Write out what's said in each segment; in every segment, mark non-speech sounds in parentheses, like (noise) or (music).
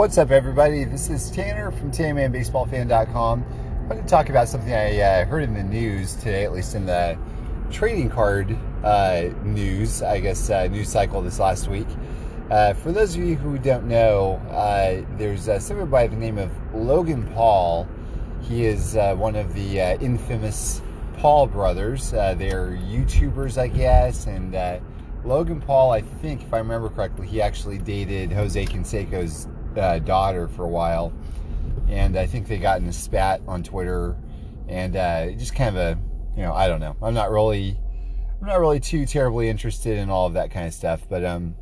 What's up, everybody? This is Tanner from TannermanBaseballFan.com. I want to talk about something I uh, heard in the news today, at least in the trading card uh, news, I guess, uh, news cycle this last week. Uh, for those of you who don't know, uh, there's uh, someone by the name of Logan Paul. He is one of the infamous Paul brothers. they're YouTubers, I guess, and Logan Paul, I think, if I remember correctly, he actually dated Jose Canseco's uh, daughter for a while, and I think they got in a spat on Twitter, and uh, just kind of a, you know, I don't know. I'm not really, I'm not really too terribly interested in all of that kind of stuff, but um,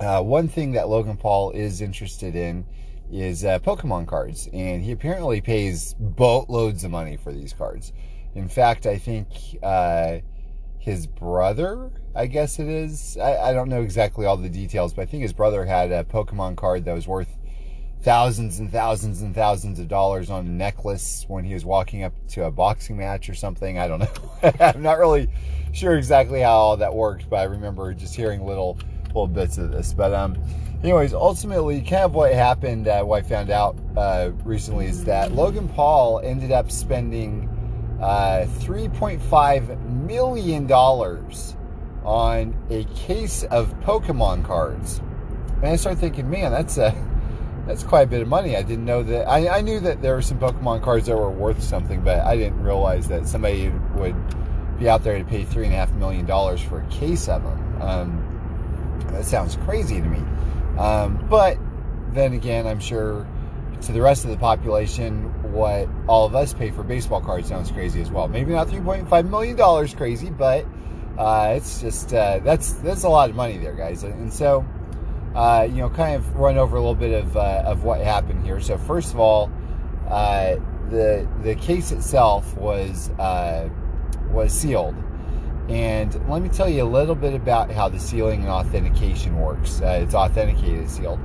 uh, one thing that Logan Paul is interested in is uh, Pokemon cards, and he apparently pays boatloads of money for these cards. In fact, I think uh, his brother, I guess it is. I, I, don't know exactly all the details, but I think his brother had a Pokemon card that was worth thousands and thousands and thousands of dollars on a necklace when he was walking up to a boxing match or something. I don't know. (laughs) I'm not really sure exactly how all that worked, but I remember just hearing little little bits of this. But um, anyways, ultimately, kind of what happened, uh, what I found out uh, recently is that Logan Paul ended up spending uh, $3.5 million on a case of Pokemon cards. And I started thinking, man, that's a that's quite a bit of money. I didn't know that. I, I knew that there were some Pokemon cards that were worth something, but I didn't realize that somebody would be out there to pay three and a half million dollars for a case of them. Um, that sounds crazy to me. Um, but then again, I'm sure to the rest of the population, what all of us pay for baseball cards sounds crazy as well. Maybe not 3.5 million dollars crazy, but uh, it's just uh, that's that's a lot of money there, guys. And so, uh, you know, kind of run over a little bit of uh, of what happened here. So first of all, uh, the the case itself was uh, was sealed. And let me tell you a little bit about how the sealing and authentication works. it's authenticated sealed.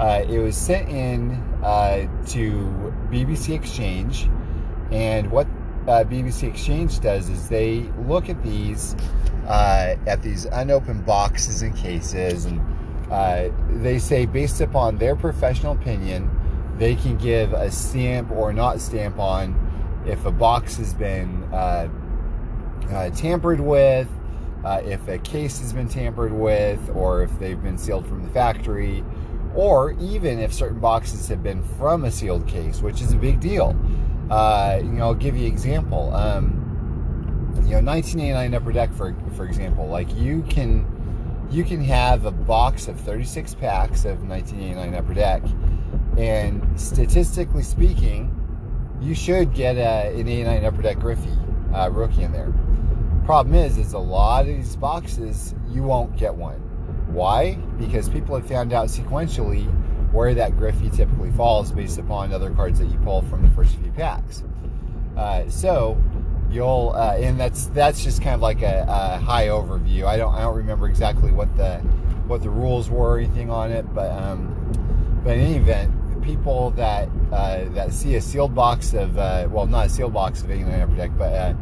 It was sent in uh, to BBC Exchange, and what uh, BBC Exchange does is they look at these uh, at these unopened boxes and cases, and uh, they say based upon their professional opinion, they can give a stamp or not stamp on if a box has been uh, tampered with. if a case has been tampered with, or if they've been sealed from the factory, or even if certain boxes have been from a sealed case, which is a big deal. Uh, you know, I'll give you an example. Um, you know, 1989 Upper Deck, for for example, like you can you can have a box of 36 packs of 1989 Upper Deck, and statistically speaking, you should get a, an 89 Upper Deck Griffey uh, rookie in there. Problem is, is a lot of these boxes you won't get one why? Because people have found out sequentially where that Griffey typically falls based upon other cards that you pull from the first few packs. Uh, so you'll, uh, and that's that's just kind of like a, a, high overview. I don't I don't remember exactly what the what the rules were or anything on it, but um, but in any event, the people that uh, that see a sealed box of uh, well, not a sealed box of 89 Upper Deck, but uh,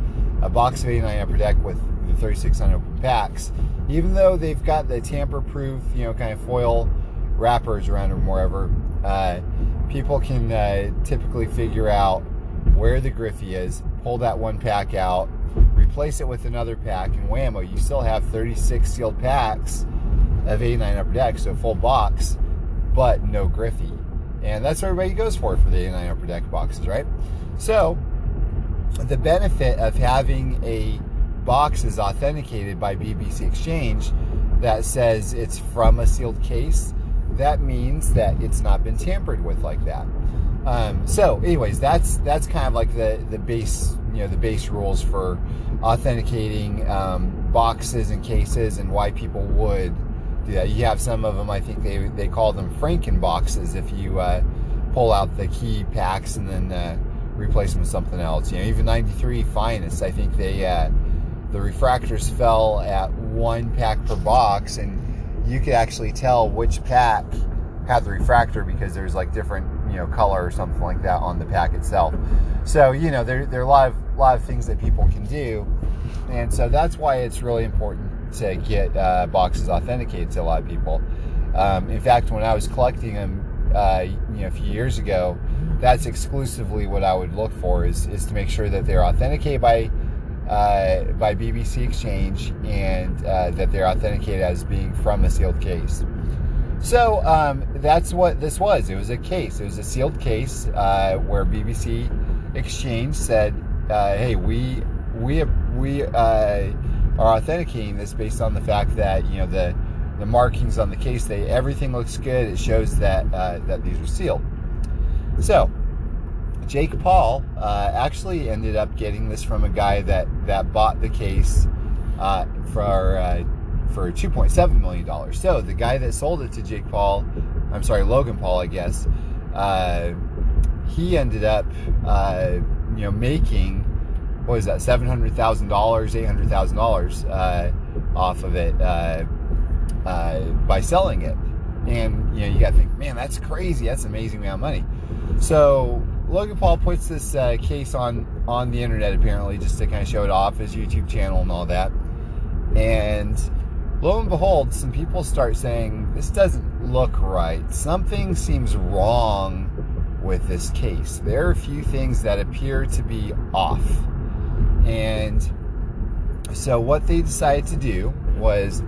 a box of 89 Upper Deck with the 36 unopened packs even though they've got the tamper-proof, you know, kind of foil wrappers around them wherever, uh, people can uh, typically figure out where the Griffey is, pull that one pack out, replace it with another pack, and whammo, you still have 36 sealed packs of 89 Upper Deck, so full box, but no Griffey. And that's what everybody goes for for the 89 Upper Deck boxes, right? So, the benefit of having a box is authenticated by BBC Exchange that says it's from a sealed case, that means that it's not been tampered with like that. Um, so, anyways, that's that's kind of like the the base you know the base rules for authenticating um, boxes and cases and why people would do that. You have some of them, I think they they call them Franken boxes if you uh, pull out the key packs and then uh, replace them with something else. You know, even 93 Finest, I think they uh, the refractors fell at one pack per box, and you could actually tell which pack had the refractor because there's like different you know color or something like that on the pack itself. So you know there there are a lot of lot of things that people can do, and so that's why it's really important to get uh, boxes authenticated to a lot of people. Um, in fact, when I was collecting them uh, you know a few years ago, that's exclusively what I would look for is is to make sure that they're authenticated by uh, by BBC Exchange and uh, that they're authenticated as being from a sealed case. So um, that's what this was. It was a case. It was a sealed case uh, where BBC Exchange said, uh, "Hey, we we we uh, are authenticating this based on the fact that you know the the markings on the case. They everything looks good. It shows that uh, that these are sealed." So Jake Paul uh, actually ended up getting this from a guy that that bought the case uh, for uh, for two point seven million dollars. So the guy that sold it to Jake Paul, I'm sorry, Logan Paul, I guess, uh, he ended up uh, you know making what is that seven hundred thousand dollars, eight hundred thousand dollars uh, off of it by selling it. And you know you got to think, man, that's crazy. That's amazing amount of money. So Logan Paul puts this uh, case on on the internet apparently just to kind of show it off his YouTube channel and all that. And lo and behold, some people start saying this doesn't look right. Something seems wrong with this case. There are a few things that appear to be off. And so what they decided to do was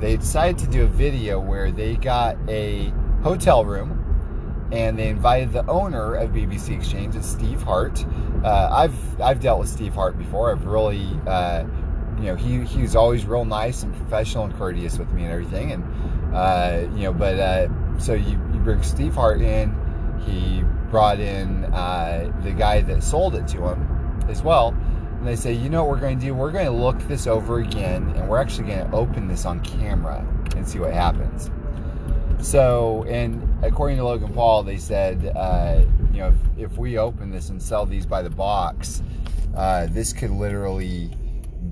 they decided to do a video where they got a hotel room and they invited the owner of BBC Exchange, it's Steve Hart. Uh, I've I've dealt with Steve Hart before. I've really, uh, you know, he he was always real nice and professional and courteous with me and everything. And uh, you know, but uh, so you you bring Steve Hart in. He brought in uh, the guy that sold it to him as well. And they say, you know what we're going to do? We're going to look this over again, and we're actually going to open this on camera and see what happens. So, and according to Logan Paul, they said, uh, you know, if, if, we open this and sell these by the box, uh, this could literally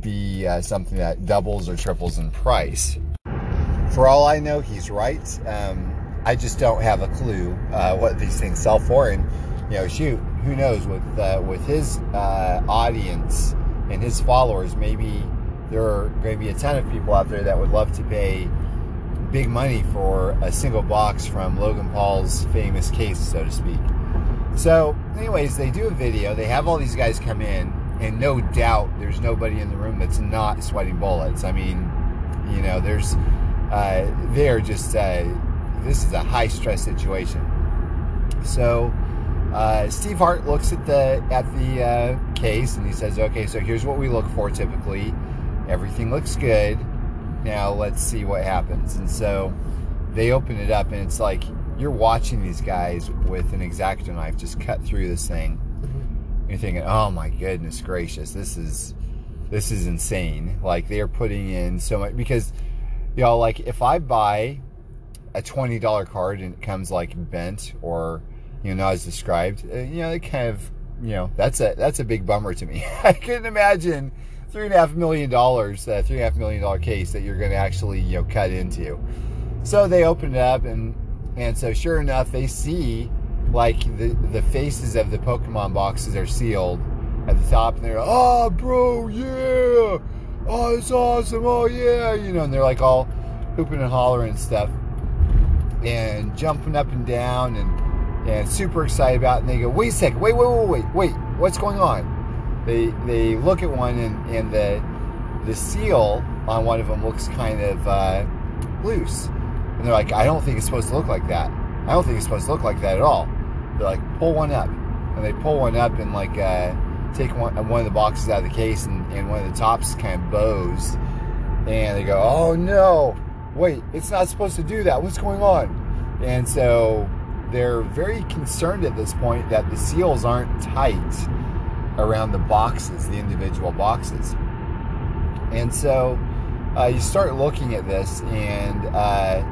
be uh, something that doubles or triples in price. For all I know, he's right. Um, I just don't have a clue uh, what these things sell for, and you know, shoot, who knows with uh, with his uh, audience and his followers, maybe there are going to be a ton of people out there that would love to pay big money for a single box from Logan Paul's famous case, so to speak. So, anyways, they do a video. They have all these guys come in, and no doubt there's nobody in the room that's not sweating bullets. I mean, you know, there's, uh, they're just, uh, this is a high stress situation. So, uh, Steve Hart looks at the at the uh, case and he says, "Okay, so here's what we look for typically. Everything looks good now let's see what happens. And so they open it up, and it's like you're watching these guys with an exacto knife just cut through this thing. Mm-hmm. You're thinking, oh my goodness gracious, this is this is insane. Like they're putting in so much because you know, like if I buy a twenty dollar card and it comes like bent or you know not as described, uh, you know, it kind of you know that's a that's a big bummer to me. (laughs) I couldn't imagine three and a half million dollars, uh, three and a half million dollar case that you're going to actually you know cut into. So they open it up, and and so sure enough, they see like the the faces of the Pokemon boxes are sealed at the top, and they're oh bro yeah, oh it's awesome, oh yeah, you know, and they're like all hooping and hollering and stuff, and jumping up and down and and super excited about it. And they go, wait a second, wait, wait, wait, wait, wait, what's going on? They they look at one and, and the the seal on one of them looks kind of uh, loose, and they're like, I don't think it's supposed to look like that. I don't think it's supposed to look like that at all. They're like, pull one up, and they pull one up and like uh, take one one of the boxes out of the case, and, and one of the tops kind of bows, and they go, oh no, wait, it's not supposed to do that. What's going on? And so they're very concerned at this point that the seals aren't tight around the boxes, the individual boxes. And so uh, you start looking at this, and uh,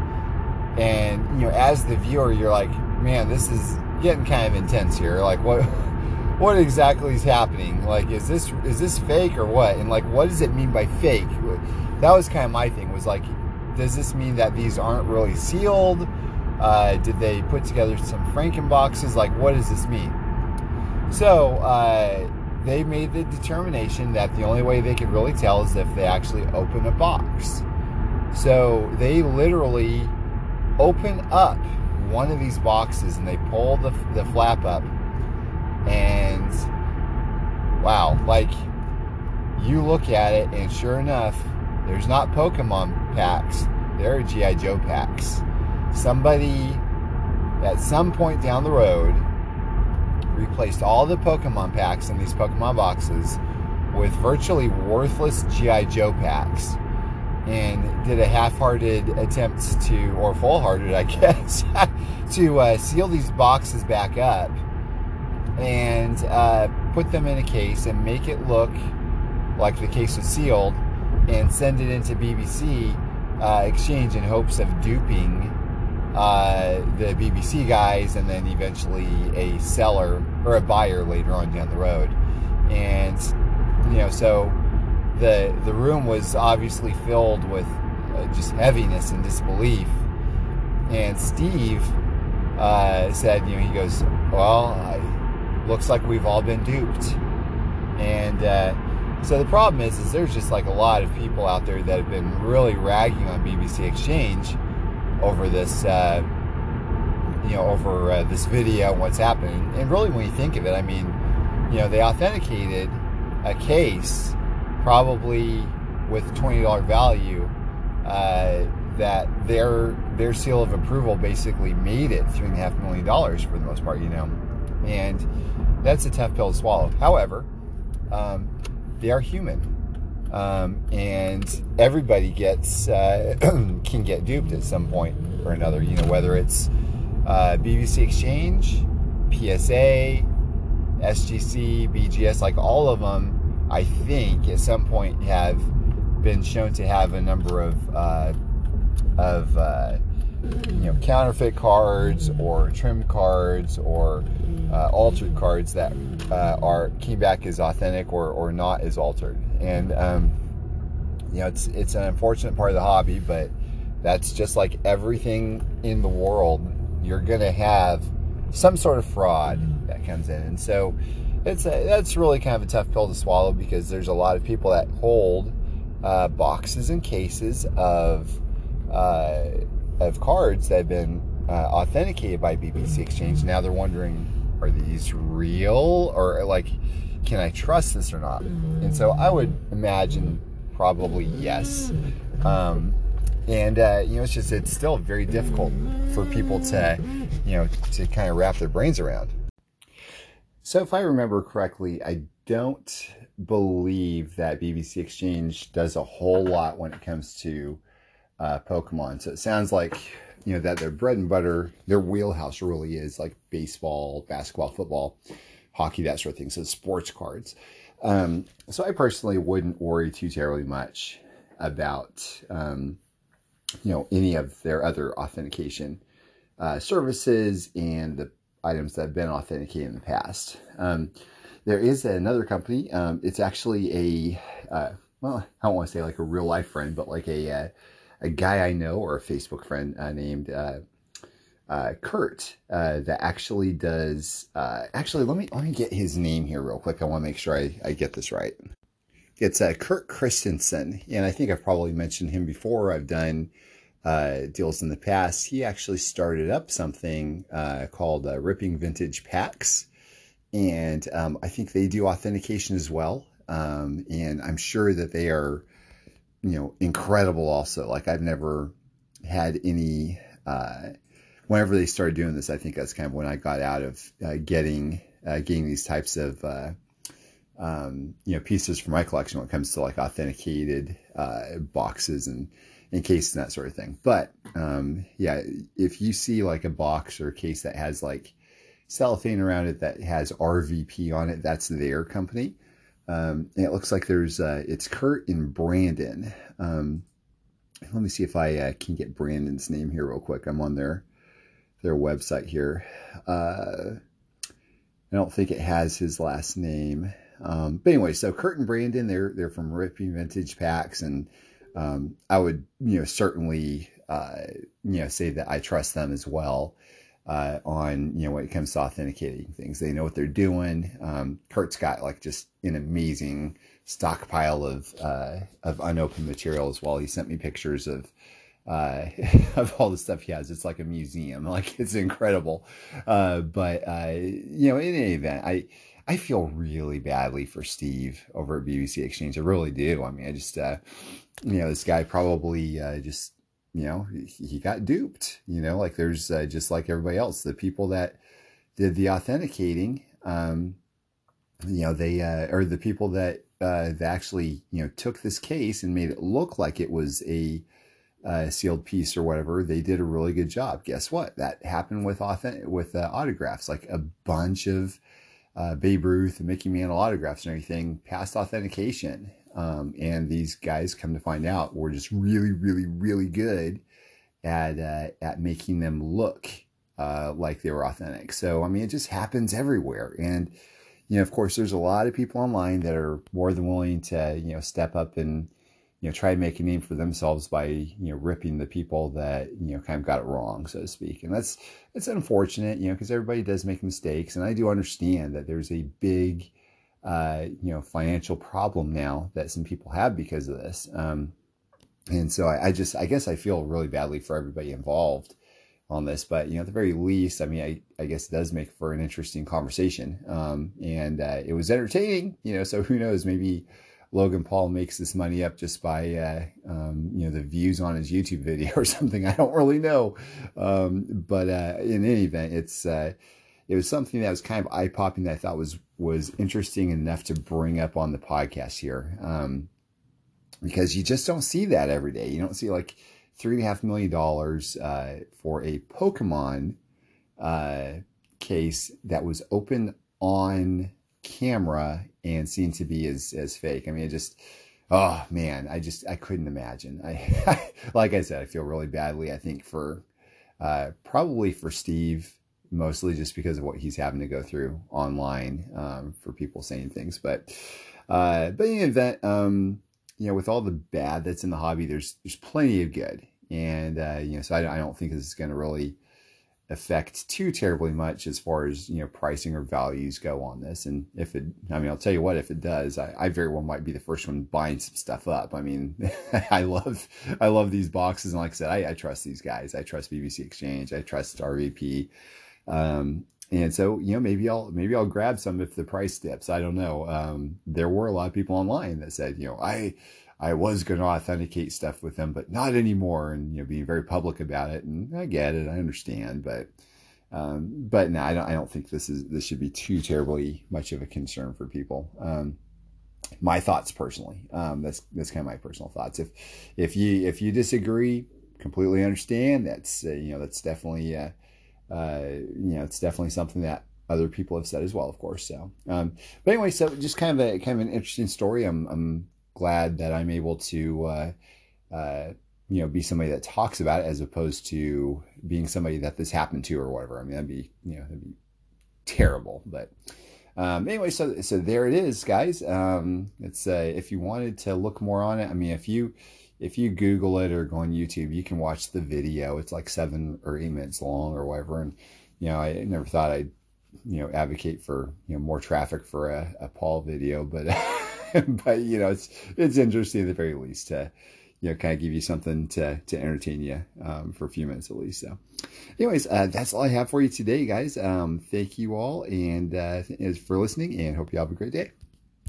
and you know, as the viewer, you're like, man, this is getting kind of intense here. Like, what (laughs) what exactly is happening? Like, is this is this fake or what? And like, what does it mean by fake? That was kind of my thing. Was like, does this mean that these aren't really sealed? Uh, did they put together some Franken boxes? Like, what does this mean? So, uh, they made the determination that the only way they could really tell is if they actually open a box. So they literally open up one of these boxes and they pull the, the flap up and wow, like you look at it and sure enough, there's not Pokemon packs, there are G.I. Joe packs. Somebody at some point down the road replaced all the Pokemon packs in these Pokemon boxes with virtually worthless G.I. Joe packs and did a half-hearted attempt to, or full-hearted, I (laughs) guess, to uh, seal these boxes back up and uh, put them in a case and make it look like the case was sealed and send it into BBC uh, Exchange in hopes of duping uh, the BBC guys and then eventually a seller or a buyer later on down the road. And, you know, so the the room was obviously filled with uh, just heaviness and disbelief. And Steve uh, said, you know, he goes, "Well, I, looks like we've all been duped." And uh, so the problem is, is there's just like a lot of people out there that have been really ragging on BBC Exchange over this, uh, you know, over uh, this video and what's happening. And really, when you think of it, I mean, you know, they authenticated a case probably with $20 value uh, that their their seal of approval basically made it three and a half million dollars for the most part, you know, and that's a tough pill to swallow. However, um, they are human, um, and everybody gets uh, (clears throat) can get duped at some point or another. You know, whether it's uh, BBC Exchange, PSA, SGC, BGS, like all of them I think at some point have been shown to have a number of uh, of uh, you know counterfeit cards or trimmed cards or uh, altered cards that uh, are came back as authentic or, or not as altered and um, you know it's it's an unfortunate part of the hobby but that's just like everything in the world you're gonna have some sort of fraud that comes in. And so it's a, that's really kind of a tough pill to swallow because there's a lot of people that hold uh, boxes and cases of uh, of cards that have been uh, authenticated by BBC Exchange. Now they're wondering, are these real? Or like, can I trust this or not? And so I would imagine probably yes. Um, and uh, you know, it's just it's still very difficult for people to, you know, to kind of wrap their brains around. So if I remember correctly, I don't believe that BBC Exchange does a whole lot when it comes to uh, Pokemon. So it sounds like you know that their bread and butter, their wheelhouse really is like baseball, basketball, football, hockey, that sort of thing. So sports cards. Um, so I personally wouldn't worry too terribly much about um, you know any of their other authentication uh, services and the items that have been authenticated in the past. Um, there is another company. Um, it's actually a, uh, well, I don't want to say like a real life friend, but like a, uh, a guy I know or a Facebook friend uh, named uh, uh, Kurt uh, that actually does. actually, let me let me get his name here real quick. I want to make sure I, I get this right. It's Kurt Christensen, and I think I've probably mentioned him before. I've done uh, deals in the past, he actually started up something uh, called uh, Ripping Vintage Packs. And um, I think they do authentication as well. Um, and I'm sure that they are, you know, incredible also. Like I've never had any, uh, whenever they started doing this, I think that's kind of when I got out of uh, getting, uh, getting these types of, um, you know, pieces for my collection when it comes to like authenticated boxes and, in case and that sort of thing. But um, yeah, if you see like a box or a case that has like cellophane around it that has RVP on it, that's their company. Um, it looks like there's uh, it's Kurt and Brandon. Um, let me see if I uh, can get Brandon's name here real quick. I'm on their their website here. Uh, I don't think it has his last name. Um, but anyway, so Kurt and Brandon, they're they're from Ripping Vintage Packs, and um, I would, you know, certainly, uh, you know, say that I trust them as well uh, on, you know, when it comes to authenticating things. They know what they're doing. Um, Kurt's got like just an amazing stockpile of uh, of unopened material as well. He sent me pictures of uh, (laughs) of all the stuff he has. It's like a museum. (laughs) Like it's incredible. Uh, but uh, you know, in any event, I I feel really badly for Steve over at BBC Exchange. I really do. I mean, I just uh, you know, this guy probably uh, just you know he, got duped. You know, like there's uh, just like everybody else, the people that did the authenticating. Um, you know, they uh, or the people that uh, that actually you know took this case and made it look like it was a uh, sealed piece or whatever, they did a really good job. Guess what? That happened with authentic with uh, autographs, like a bunch of uh, Babe Ruth and Mickey Mantle autographs and everything passed authentication. Um, and these guys come to find out were just really, really, really good at uh, at making them look uh, like they were authentic. So I mean, it just happens everywhere, and you know, of course, there's a lot of people online that are more than willing to you know step up and you know, try to make a name for themselves by, you know, ripping the people that, you know, kind of got it wrong, so to speak. And that's, it's unfortunate, you know, because everybody does make mistakes. And I do understand that there's a big, uh, you know, financial problem now that some people have because of this. Um, and so I, I just, I guess I feel really badly for everybody involved on this, but you know, at the very least, I mean, I, I guess it does make for an interesting conversation. Um, and, uh, it was entertaining, you know, so who knows, maybe, Logan Paul makes this money up just by uh, um, you know the views on his YouTube video or (laughs) something. I don't really know, um, but uh, in any event, it's uh, it was something that was kind of eye popping that I thought was was interesting enough to bring up on the podcast here um, because you just don't see that every day. You don't see like three and a half million dollars uh, for a Pokemon uh, case that was open on camera and seen to be as as fake. I mean, it just oh man, I just I couldn't imagine. I (laughs) like I said, I feel really badly. I think for uh, probably for Steve mostly just because of what he's having to go through online um, for people saying things. But uh, but in the event, um, you know, with all the bad that's in the hobby, there's there's plenty of good, and uh, you know, so I, I don't think this is going to really affect too terribly much as far as you know pricing or values go on this. And if it i mean i'll tell you what if it does i, I very well might be the first one buying some stuff up. I mean (laughs) i love i love these boxes. And like i said I, I, trust these guys. I trust bbc exchange. I trust rvp um, and so you know maybe i'll maybe i'll grab some if the price dips. I don't know. Um, there were a lot of people online that said you know i I was going to authenticate stuff with them, but not anymore. And, you know, being very public about it. And I get it. I understand. But, um, but no, I don't, I don't think this is, this should be too terribly much of a concern for people. Um, my thoughts personally. Um, that's, that's kind of my personal thoughts. If, if you, if you disagree, completely understand. That's, uh, you know, that's definitely, uh, uh, you know, it's definitely something that other people have said as well, of course. So, um, but anyway, so just kind of a kind of an interesting story. I'm, I'm glad that I'm able to, uh, uh, you know, be somebody that talks about it as opposed to being somebody that this happened to or whatever. I mean, that'd be, you know, that'd be terrible. But um, anyway, so so there it is, guys. Um, it's uh, if you wanted to look more on it. I mean, if you if you Google it or go on YouTube, you can watch the video. It's like seven or eight minutes long or whatever. And you know, I never thought I'd you know advocate for you know more traffic for a, a Paul video, but. (laughs) (laughs) but you know, it's it's interesting at the very least to you know kind of give you something to to entertain you um, for a few minutes at least. So, anyways, uh, that's all I have for you today, guys. Um, thank you all and uh, for listening, and hope you have a great day.